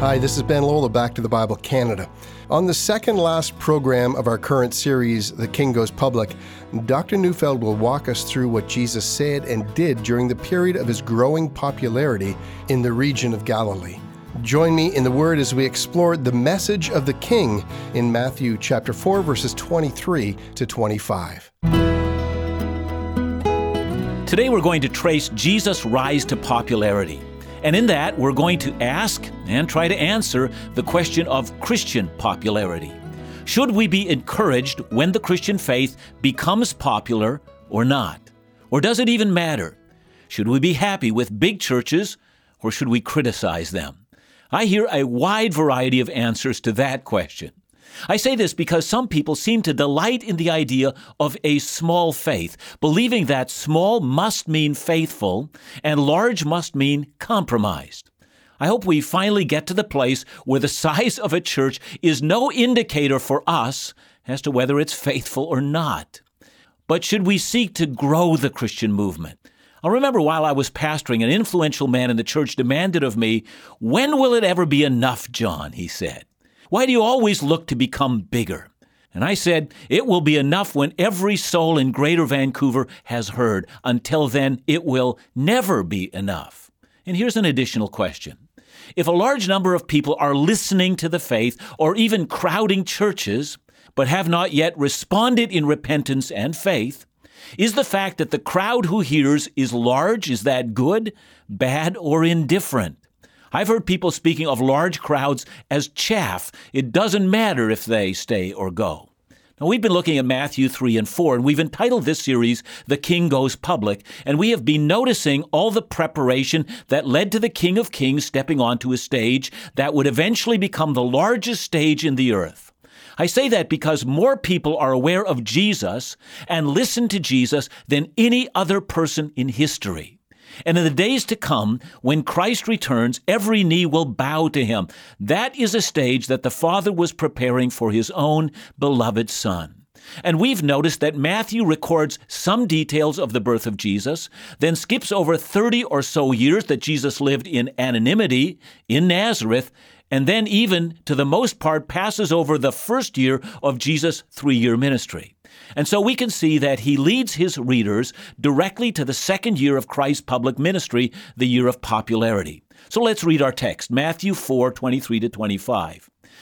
Hi, this is Ben Lola, Back to the Bible Canada. On the second last program of our current series, The King Goes Public, Dr. Neufeld will walk us through what Jesus said and did during the period of his growing popularity in the region of Galilee. Join me in the Word as we explore the message of the King in Matthew chapter 4, verses 23 to 25. Today we're going to trace Jesus' rise to popularity. And in that, we're going to ask and try to answer the question of Christian popularity. Should we be encouraged when the Christian faith becomes popular or not? Or does it even matter? Should we be happy with big churches or should we criticize them? I hear a wide variety of answers to that question. I say this because some people seem to delight in the idea of a small faith, believing that small must mean faithful and large must mean compromised. I hope we finally get to the place where the size of a church is no indicator for us as to whether it's faithful or not. But should we seek to grow the Christian movement? I remember while I was pastoring, an influential man in the church demanded of me, When will it ever be enough, John? he said. Why do you always look to become bigger? And I said, It will be enough when every soul in Greater Vancouver has heard. Until then, it will never be enough. And here's an additional question. If a large number of people are listening to the faith or even crowding churches, but have not yet responded in repentance and faith, is the fact that the crowd who hears is large, is that good, bad, or indifferent? I've heard people speaking of large crowds as chaff. It doesn't matter if they stay or go. Now, we've been looking at Matthew 3 and 4, and we've entitled this series, The King Goes Public, and we have been noticing all the preparation that led to the King of Kings stepping onto a stage that would eventually become the largest stage in the earth. I say that because more people are aware of Jesus and listen to Jesus than any other person in history. And in the days to come, when Christ returns, every knee will bow to him. That is a stage that the Father was preparing for his own beloved Son. And we've noticed that Matthew records some details of the birth of Jesus, then skips over 30 or so years that Jesus lived in anonymity in Nazareth, and then even, to the most part, passes over the first year of Jesus' three year ministry. And so we can see that he leads his readers directly to the second year of Christ's public ministry, the year of popularity. So let's read our text, Matthew 4 23 to 25.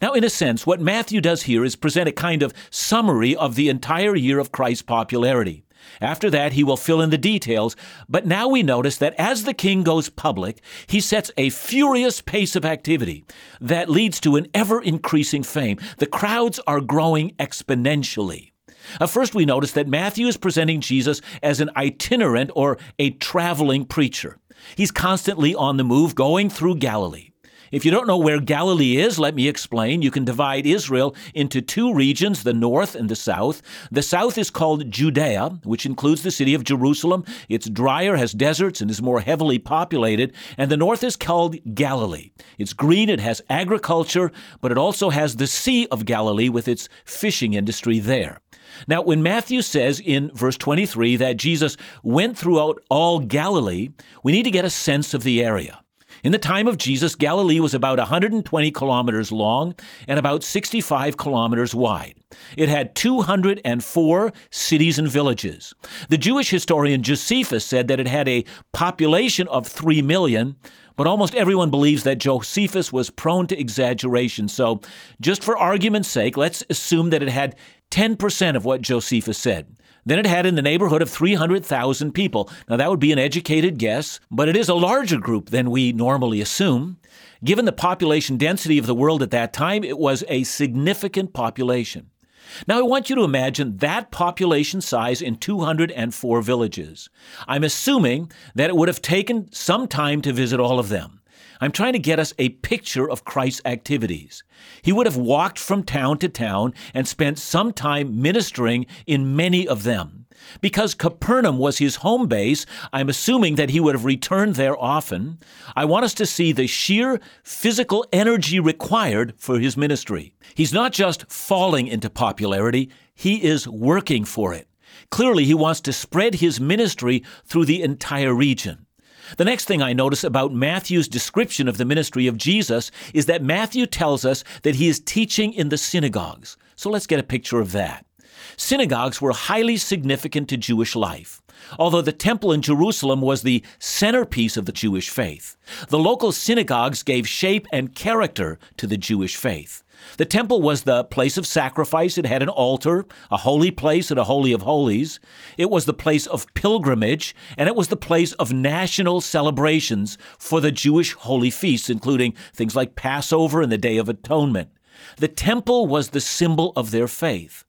Now, in a sense, what Matthew does here is present a kind of summary of the entire year of Christ's popularity. After that, he will fill in the details, but now we notice that as the king goes public, he sets a furious pace of activity that leads to an ever increasing fame. The crowds are growing exponentially. Uh, first, we notice that Matthew is presenting Jesus as an itinerant or a traveling preacher. He's constantly on the move, going through Galilee. If you don't know where Galilee is, let me explain. You can divide Israel into two regions, the north and the south. The south is called Judea, which includes the city of Jerusalem. It's drier, has deserts, and is more heavily populated. And the north is called Galilee. It's green, it has agriculture, but it also has the Sea of Galilee with its fishing industry there. Now, when Matthew says in verse 23 that Jesus went throughout all Galilee, we need to get a sense of the area. In the time of Jesus, Galilee was about 120 kilometers long and about 65 kilometers wide. It had 204 cities and villages. The Jewish historian Josephus said that it had a population of 3 million, but almost everyone believes that Josephus was prone to exaggeration. So, just for argument's sake, let's assume that it had 10% of what Josephus said. Then it had in the neighborhood of 300,000 people. Now, that would be an educated guess, but it is a larger group than we normally assume. Given the population density of the world at that time, it was a significant population. Now, I want you to imagine that population size in 204 villages. I'm assuming that it would have taken some time to visit all of them. I'm trying to get us a picture of Christ's activities. He would have walked from town to town and spent some time ministering in many of them. Because Capernaum was his home base, I'm assuming that he would have returned there often. I want us to see the sheer physical energy required for his ministry. He's not just falling into popularity, he is working for it. Clearly, he wants to spread his ministry through the entire region. The next thing I notice about Matthew's description of the ministry of Jesus is that Matthew tells us that he is teaching in the synagogues. So let's get a picture of that. Synagogues were highly significant to Jewish life. Although the temple in Jerusalem was the centerpiece of the Jewish faith, the local synagogues gave shape and character to the Jewish faith. The temple was the place of sacrifice. It had an altar, a holy place, and a holy of holies. It was the place of pilgrimage, and it was the place of national celebrations for the Jewish holy feasts, including things like Passover and the Day of Atonement. The temple was the symbol of their faith.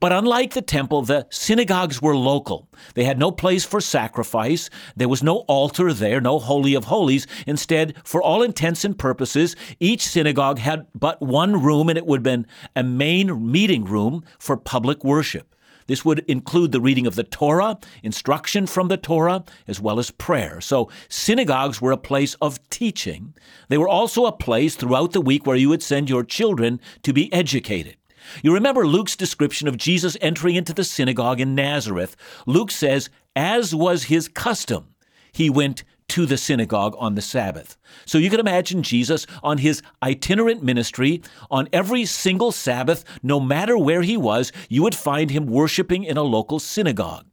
But unlike the temple, the synagogues were local. They had no place for sacrifice. There was no altar there, no Holy of Holies. Instead, for all intents and purposes, each synagogue had but one room, and it would have been a main meeting room for public worship. This would include the reading of the Torah, instruction from the Torah, as well as prayer. So, synagogues were a place of teaching. They were also a place throughout the week where you would send your children to be educated. You remember Luke's description of Jesus entering into the synagogue in Nazareth. Luke says, as was his custom, he went to the synagogue on the Sabbath. So you can imagine Jesus on his itinerant ministry on every single Sabbath, no matter where he was, you would find him worshiping in a local synagogue.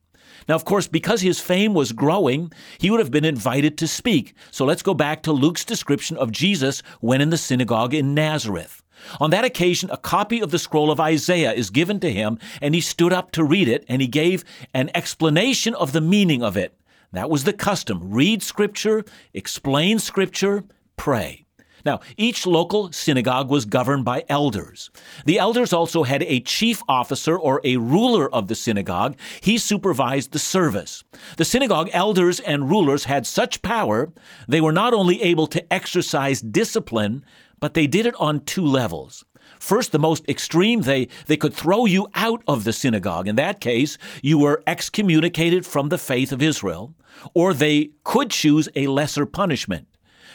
Now, of course, because his fame was growing, he would have been invited to speak. So let's go back to Luke's description of Jesus when in the synagogue in Nazareth. On that occasion, a copy of the scroll of Isaiah is given to him, and he stood up to read it, and he gave an explanation of the meaning of it. That was the custom. Read Scripture, explain Scripture, pray. Now, each local synagogue was governed by elders. The elders also had a chief officer or a ruler of the synagogue. He supervised the service. The synagogue elders and rulers had such power, they were not only able to exercise discipline, but they did it on two levels. First, the most extreme, they, they could throw you out of the synagogue. In that case, you were excommunicated from the faith of Israel, or they could choose a lesser punishment.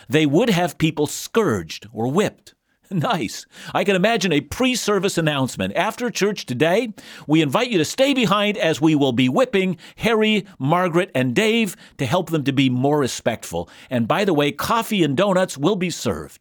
They would have people scourged or whipped. Nice. I can imagine a pre service announcement. After church today, we invite you to stay behind as we will be whipping Harry, Margaret, and Dave to help them to be more respectful. And by the way, coffee and donuts will be served.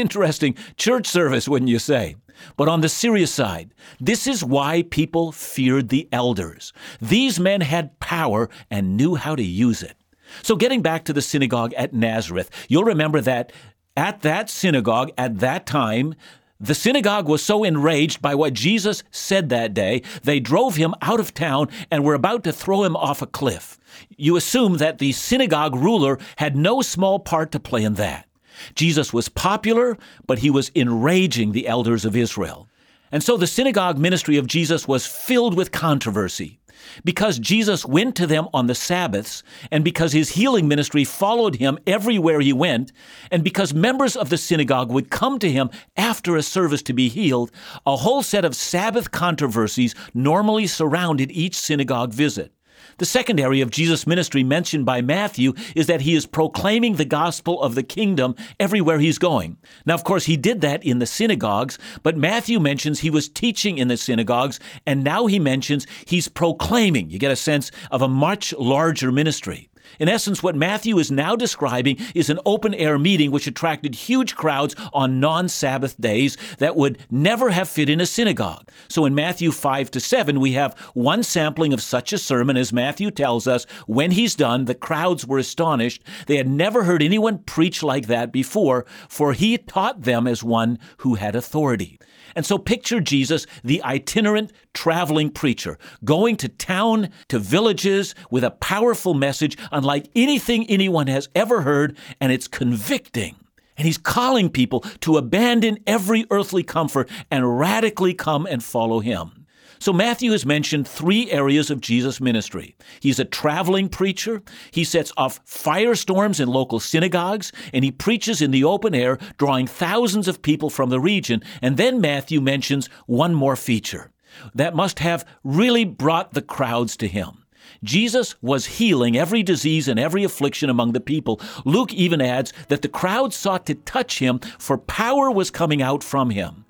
Interesting church service, wouldn't you say? But on the serious side, this is why people feared the elders. These men had power and knew how to use it. So, getting back to the synagogue at Nazareth, you'll remember that at that synagogue at that time, the synagogue was so enraged by what Jesus said that day, they drove him out of town and were about to throw him off a cliff. You assume that the synagogue ruler had no small part to play in that. Jesus was popular, but he was enraging the elders of Israel. And so the synagogue ministry of Jesus was filled with controversy. Because Jesus went to them on the Sabbaths, and because his healing ministry followed him everywhere he went, and because members of the synagogue would come to him after a service to be healed, a whole set of Sabbath controversies normally surrounded each synagogue visit. The second area of Jesus' ministry mentioned by Matthew is that he is proclaiming the gospel of the kingdom everywhere he's going. Now, of course, he did that in the synagogues, but Matthew mentions he was teaching in the synagogues, and now he mentions he's proclaiming. You get a sense of a much larger ministry. In essence, what Matthew is now describing is an open air meeting which attracted huge crowds on non Sabbath days that would never have fit in a synagogue. So in Matthew 5 to 7, we have one sampling of such a sermon as Matthew tells us when he's done, the crowds were astonished. They had never heard anyone preach like that before, for he taught them as one who had authority. And so picture Jesus, the itinerant traveling preacher, going to town, to villages with a powerful message unlike anything anyone has ever heard, and it's convicting. And he's calling people to abandon every earthly comfort and radically come and follow him. So Matthew has mentioned three areas of Jesus' ministry. He's a traveling preacher, he sets off firestorms in local synagogues, and he preaches in the open air, drawing thousands of people from the region. And then Matthew mentions one more feature that must have really brought the crowds to him. Jesus was healing every disease and every affliction among the people. Luke even adds that the crowd sought to touch him, for power was coming out from him.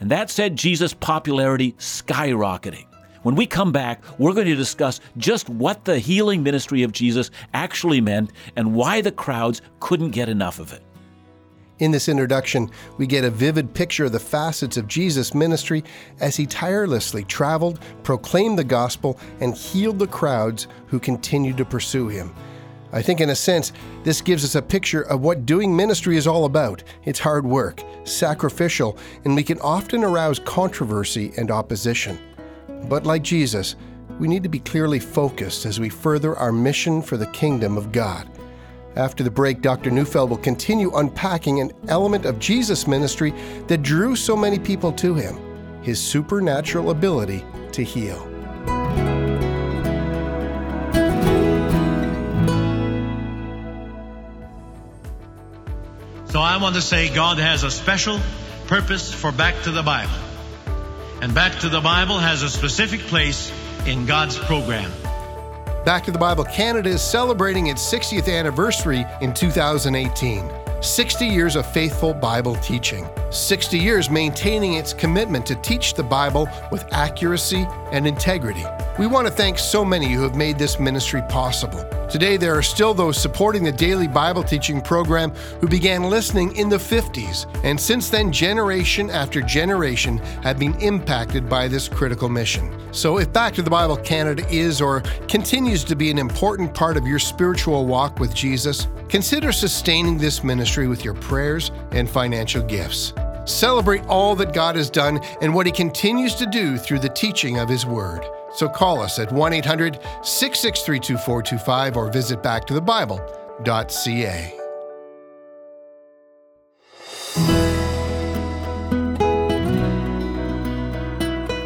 And that said Jesus' popularity skyrocketing. When we come back, we're going to discuss just what the healing ministry of Jesus actually meant and why the crowds couldn't get enough of it. In this introduction, we get a vivid picture of the facets of Jesus' ministry as he tirelessly traveled, proclaimed the gospel, and healed the crowds who continued to pursue him. I think, in a sense, this gives us a picture of what doing ministry is all about. It's hard work, sacrificial, and we can often arouse controversy and opposition. But like Jesus, we need to be clearly focused as we further our mission for the kingdom of God. After the break, Dr. Neufeld will continue unpacking an element of Jesus' ministry that drew so many people to him his supernatural ability to heal. So I want to say God has a special purpose for Back to the Bible. And Back to the Bible has a specific place in God's program. Back to the Bible Canada is celebrating its 60th anniversary in 2018. 60 years of faithful Bible teaching. 60 years maintaining its commitment to teach the Bible with accuracy and integrity. We want to thank so many who have made this ministry possible. Today, there are still those supporting the daily Bible teaching program who began listening in the 50s, and since then, generation after generation have been impacted by this critical mission. So, if Back to the Bible Canada is or continues to be an important part of your spiritual walk with Jesus, consider sustaining this ministry with your prayers and financial gifts. Celebrate all that God has done and what He continues to do through the teaching of His Word. So call us at 1 800 663 2425 or visit backtothebible.ca.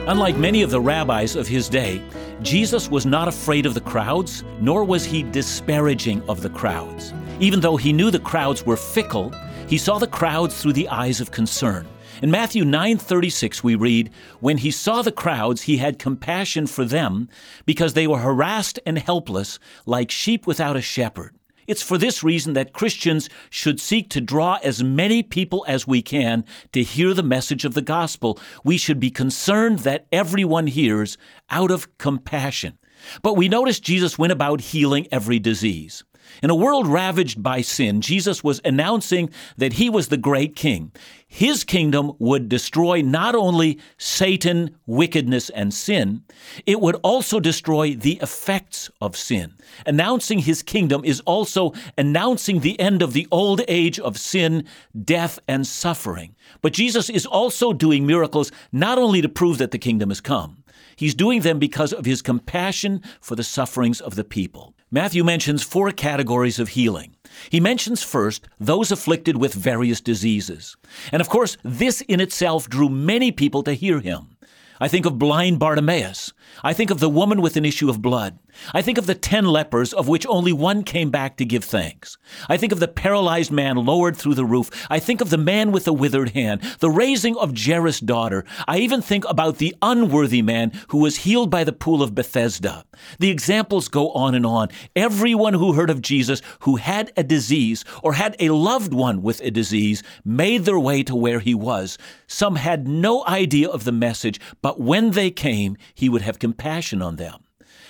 Unlike many of the rabbis of his day, Jesus was not afraid of the crowds, nor was he disparaging of the crowds. Even though he knew the crowds were fickle, he saw the crowds through the eyes of concern. In Matthew 9:36 we read, "When he saw the crowds, he had compassion for them because they were harassed and helpless like sheep without a shepherd." It's for this reason that Christians should seek to draw as many people as we can to hear the message of the gospel. We should be concerned that everyone hears out of compassion. But we notice Jesus went about healing every disease. In a world ravaged by sin, Jesus was announcing that he was the great king. His kingdom would destroy not only Satan, wickedness, and sin, it would also destroy the effects of sin. Announcing his kingdom is also announcing the end of the old age of sin, death, and suffering. But Jesus is also doing miracles not only to prove that the kingdom has come, He's doing them because of his compassion for the sufferings of the people. Matthew mentions four categories of healing. He mentions first those afflicted with various diseases. And of course, this in itself drew many people to hear him. I think of blind Bartimaeus. I think of the woman with an issue of blood. I think of the ten lepers, of which only one came back to give thanks. I think of the paralyzed man lowered through the roof. I think of the man with the withered hand, the raising of Jairus' daughter. I even think about the unworthy man who was healed by the pool of Bethesda. The examples go on and on. Everyone who heard of Jesus who had a disease or had a loved one with a disease made their way to where he was. Some had no idea of the message, but when they came, he would have compassion on them.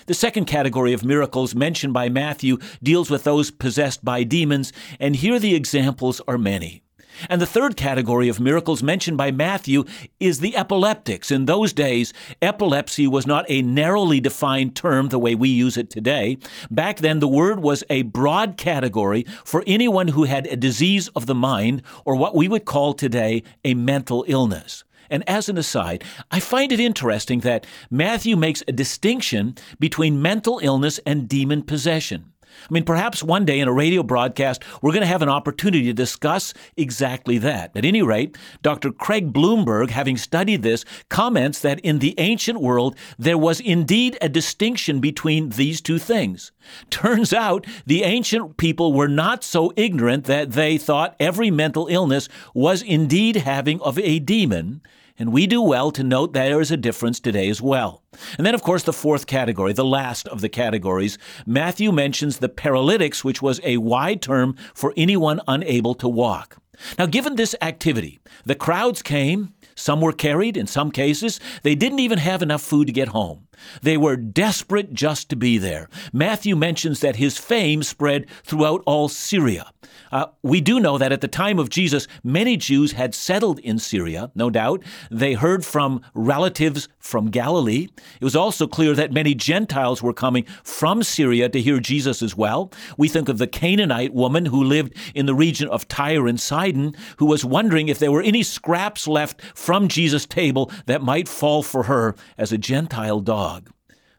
The second category of miracles mentioned by Matthew deals with those possessed by demons, and here the examples are many. And the third category of miracles mentioned by Matthew is the epileptics. In those days, epilepsy was not a narrowly defined term the way we use it today. Back then, the word was a broad category for anyone who had a disease of the mind, or what we would call today a mental illness. And as an aside, I find it interesting that Matthew makes a distinction between mental illness and demon possession. I mean, perhaps one day in a radio broadcast, we're going to have an opportunity to discuss exactly that. At any rate, Dr. Craig Blomberg, having studied this, comments that in the ancient world, there was indeed a distinction between these two things. Turns out the ancient people were not so ignorant that they thought every mental illness was indeed having of a demon and we do well to note that there is a difference today as well. And then, of course, the fourth category, the last of the categories, Matthew mentions the paralytics, which was a wide term for anyone unable to walk. Now, given this activity, the crowds came, some were carried, in some cases, they didn't even have enough food to get home. They were desperate just to be there. Matthew mentions that his fame spread throughout all Syria. Uh, we do know that at the time of Jesus, many Jews had settled in Syria, no doubt. They heard from relatives from Galilee. It was also clear that many Gentiles were coming from Syria to hear Jesus as well. We think of the Canaanite woman who lived in the region of Tyre and Sidon, who was wondering if there were any scraps left from Jesus' table that might fall for her as a Gentile dog.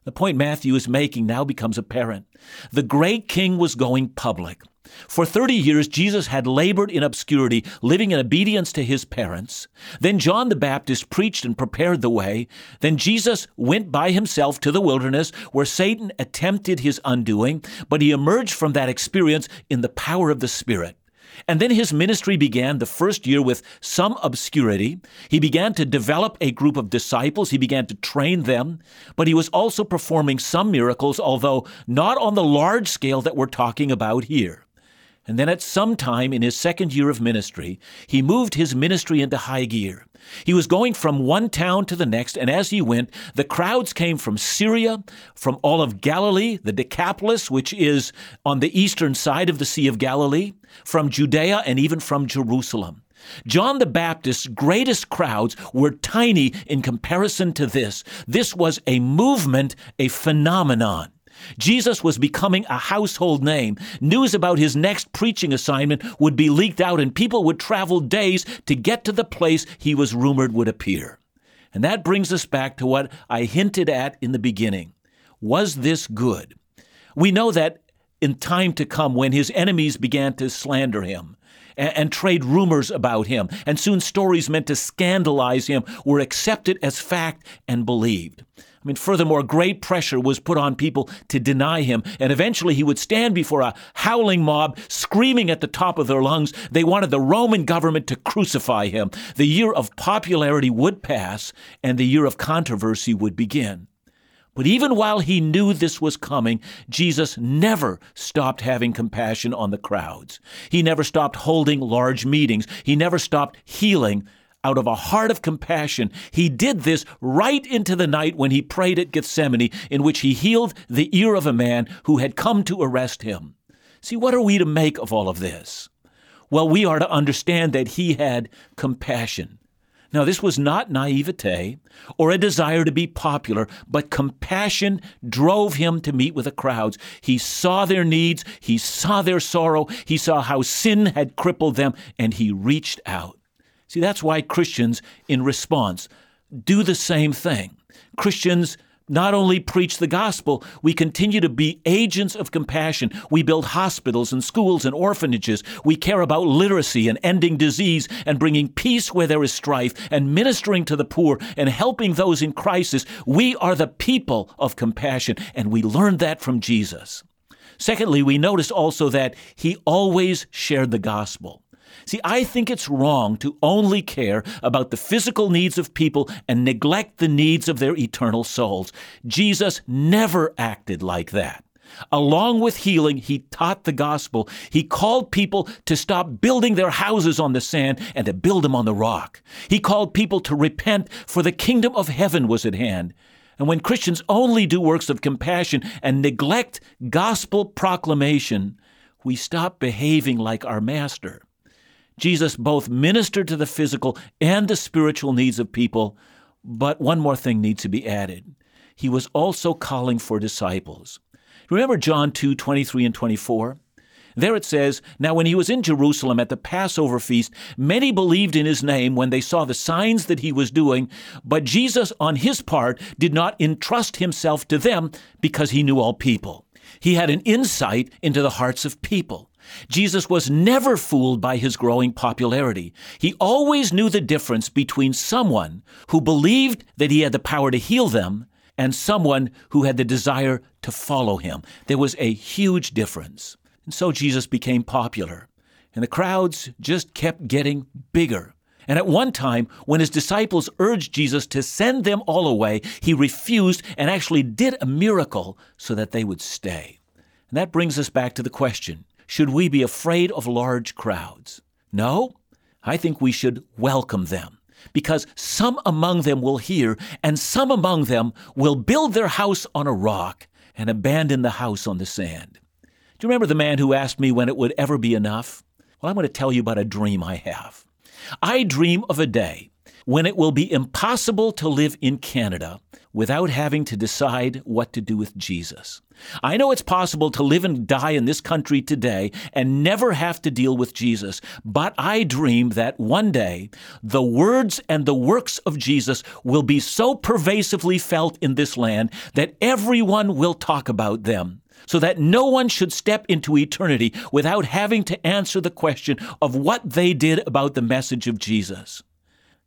The point Matthew is making now becomes apparent. The great king was going public. For 30 years, Jesus had labored in obscurity, living in obedience to his parents. Then John the Baptist preached and prepared the way. Then Jesus went by himself to the wilderness where Satan attempted his undoing, but he emerged from that experience in the power of the Spirit. And then his ministry began the first year with some obscurity. He began to develop a group of disciples. He began to train them. But he was also performing some miracles, although not on the large scale that we're talking about here. And then at some time in his second year of ministry, he moved his ministry into high gear. He was going from one town to the next, and as he went, the crowds came from Syria, from all of Galilee, the Decapolis, which is on the eastern side of the Sea of Galilee, from Judea, and even from Jerusalem. John the Baptist's greatest crowds were tiny in comparison to this. This was a movement, a phenomenon. Jesus was becoming a household name. News about his next preaching assignment would be leaked out, and people would travel days to get to the place he was rumored would appear. And that brings us back to what I hinted at in the beginning. Was this good? We know that in time to come, when his enemies began to slander him, and, and, trade rumors about him, and soon stories meant to scandalize him were accepted as fact and believed. I mean, furthermore, great pressure was put on people to deny him, and eventually he would stand before a howling mob, screaming at the top of their lungs. They wanted the Roman government to crucify him. The year of popularity would pass, and the year of controversy would begin. But even while he knew this was coming, Jesus never stopped having compassion on the crowds. He never stopped holding large meetings. He never stopped healing out of a heart of compassion, he did this right into the night when he prayed at Gethsemane, in which he healed the ear of a man who had come to arrest him. See, what are we to make of all of this? Well, we are to understand that he had compassion. Now, this was not naivete or a desire to be popular, but compassion drove him to meet with the crowds. He saw their needs, he saw their sorrow, he saw how sin had crippled them, and he reached out. See, that's why Christians, in response, do the same thing. Christians not only preach the gospel, we continue to be agents of compassion. We build hospitals and schools and orphanages. We care about literacy and ending disease and bringing peace where there is strife and ministering to the poor and helping those in crisis. We are the people of compassion, and we learned that from Jesus. Secondly, we notice also that he always shared the gospel. See, I think it's wrong to only care about the physical needs of people and neglect the needs of their eternal souls. Jesus never acted like that. Along with healing, he taught the gospel. He called people to stop building their houses on the sand and to build them on the rock. He called people to repent, for the kingdom of heaven was at hand. And when Christians only do works of compassion and neglect gospel proclamation, we stop behaving like our master. Jesus both ministered to the physical and the spiritual needs of people, but one more thing needs to be added. He was also calling for disciples. Remember John 2 23 and 24? There it says, Now when he was in Jerusalem at the Passover feast, many believed in his name when they saw the signs that he was doing, but Jesus, on his part, did not entrust himself to them because he knew all people. He had an insight into the hearts of people. Jesus was never fooled by his growing popularity. He always knew the difference between someone who believed that he had the power to heal them and someone who had the desire to follow him. There was a huge difference. And so Jesus became popular. And the crowds just kept getting bigger. And at one time, when his disciples urged Jesus to send them all away, he refused and actually did a miracle so that they would stay. And that brings us back to the question should we be afraid of large crowds? No, I think we should welcome them because some among them will hear, and some among them will build their house on a rock and abandon the house on the sand. Do you remember the man who asked me when it would ever be enough? Well, I'm going to tell you about a dream I have. I dream of a day when it will be impossible to live in Canada without having to decide what to do with Jesus. I know it's possible to live and die in this country today and never have to deal with Jesus, but I dream that one day the words and the works of Jesus will be so pervasively felt in this land that everyone will talk about them so that no one should step into eternity without having to answer the question of what they did about the message of Jesus.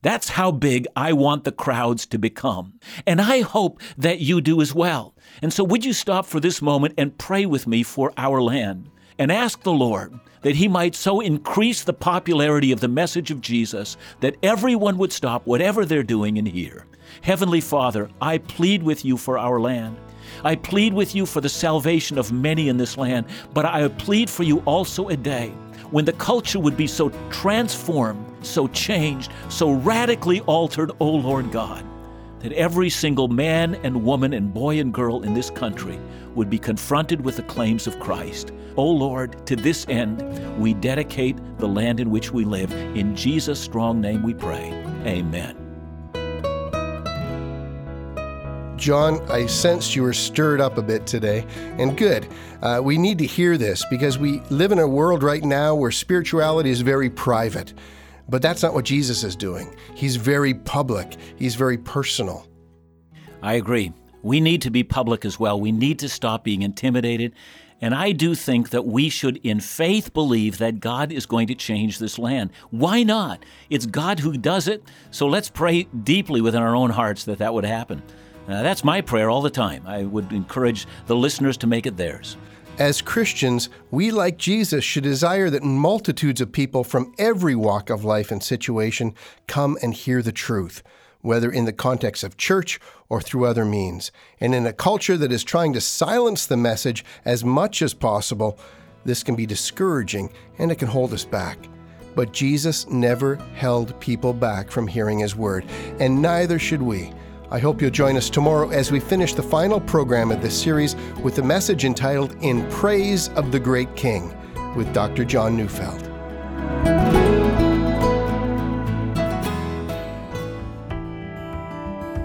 That's how big I want the crowds to become. And I hope that you do as well. And so, would you stop for this moment and pray with me for our land and ask the Lord that He might so increase the popularity of the message of Jesus that everyone would stop whatever they're doing and hear? Heavenly Father, I plead with you for our land. I plead with you for the salvation of many in this land, but I plead for you also a day when the culture would be so transformed, so changed, so radically altered, O Lord God, that every single man and woman and boy and girl in this country would be confronted with the claims of Christ. O Lord, to this end, we dedicate the land in which we live. In Jesus' strong name we pray. Amen. John, I sensed you were stirred up a bit today, and good. Uh, we need to hear this because we live in a world right now where spirituality is very private. But that's not what Jesus is doing. He's very public, he's very personal. I agree. We need to be public as well. We need to stop being intimidated. And I do think that we should, in faith, believe that God is going to change this land. Why not? It's God who does it. So let's pray deeply within our own hearts that that would happen. Uh, that's my prayer all the time. I would encourage the listeners to make it theirs. As Christians, we, like Jesus, should desire that multitudes of people from every walk of life and situation come and hear the truth, whether in the context of church or through other means. And in a culture that is trying to silence the message as much as possible, this can be discouraging and it can hold us back. But Jesus never held people back from hearing his word, and neither should we. I hope you'll join us tomorrow as we finish the final program of this series with a message entitled In Praise of the Great King with Dr. John Neufeld.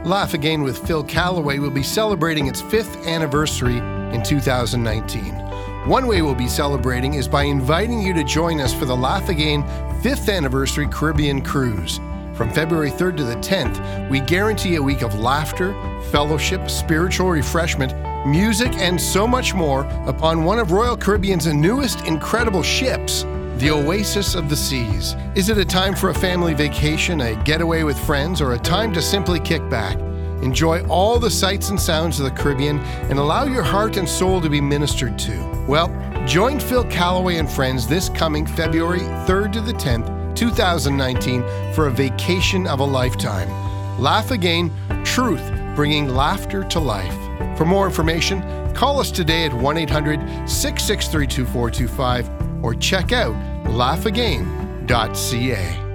Laugh Again with Phil Callaway will be celebrating its fifth anniversary in 2019. One way we'll be celebrating is by inviting you to join us for the Laugh Again fifth anniversary Caribbean cruise. From February 3rd to the 10th, we guarantee a week of laughter, fellowship, spiritual refreshment, music, and so much more upon one of Royal Caribbean's newest incredible ships, the Oasis of the Seas. Is it a time for a family vacation, a getaway with friends, or a time to simply kick back? Enjoy all the sights and sounds of the Caribbean and allow your heart and soul to be ministered to. Well, join Phil Callaway and friends this coming February 3rd to the 10th 2019 for a vacation of a lifetime. Laugh Again, truth bringing laughter to life. For more information, call us today at 1 800 663 2425 or check out laughagain.ca.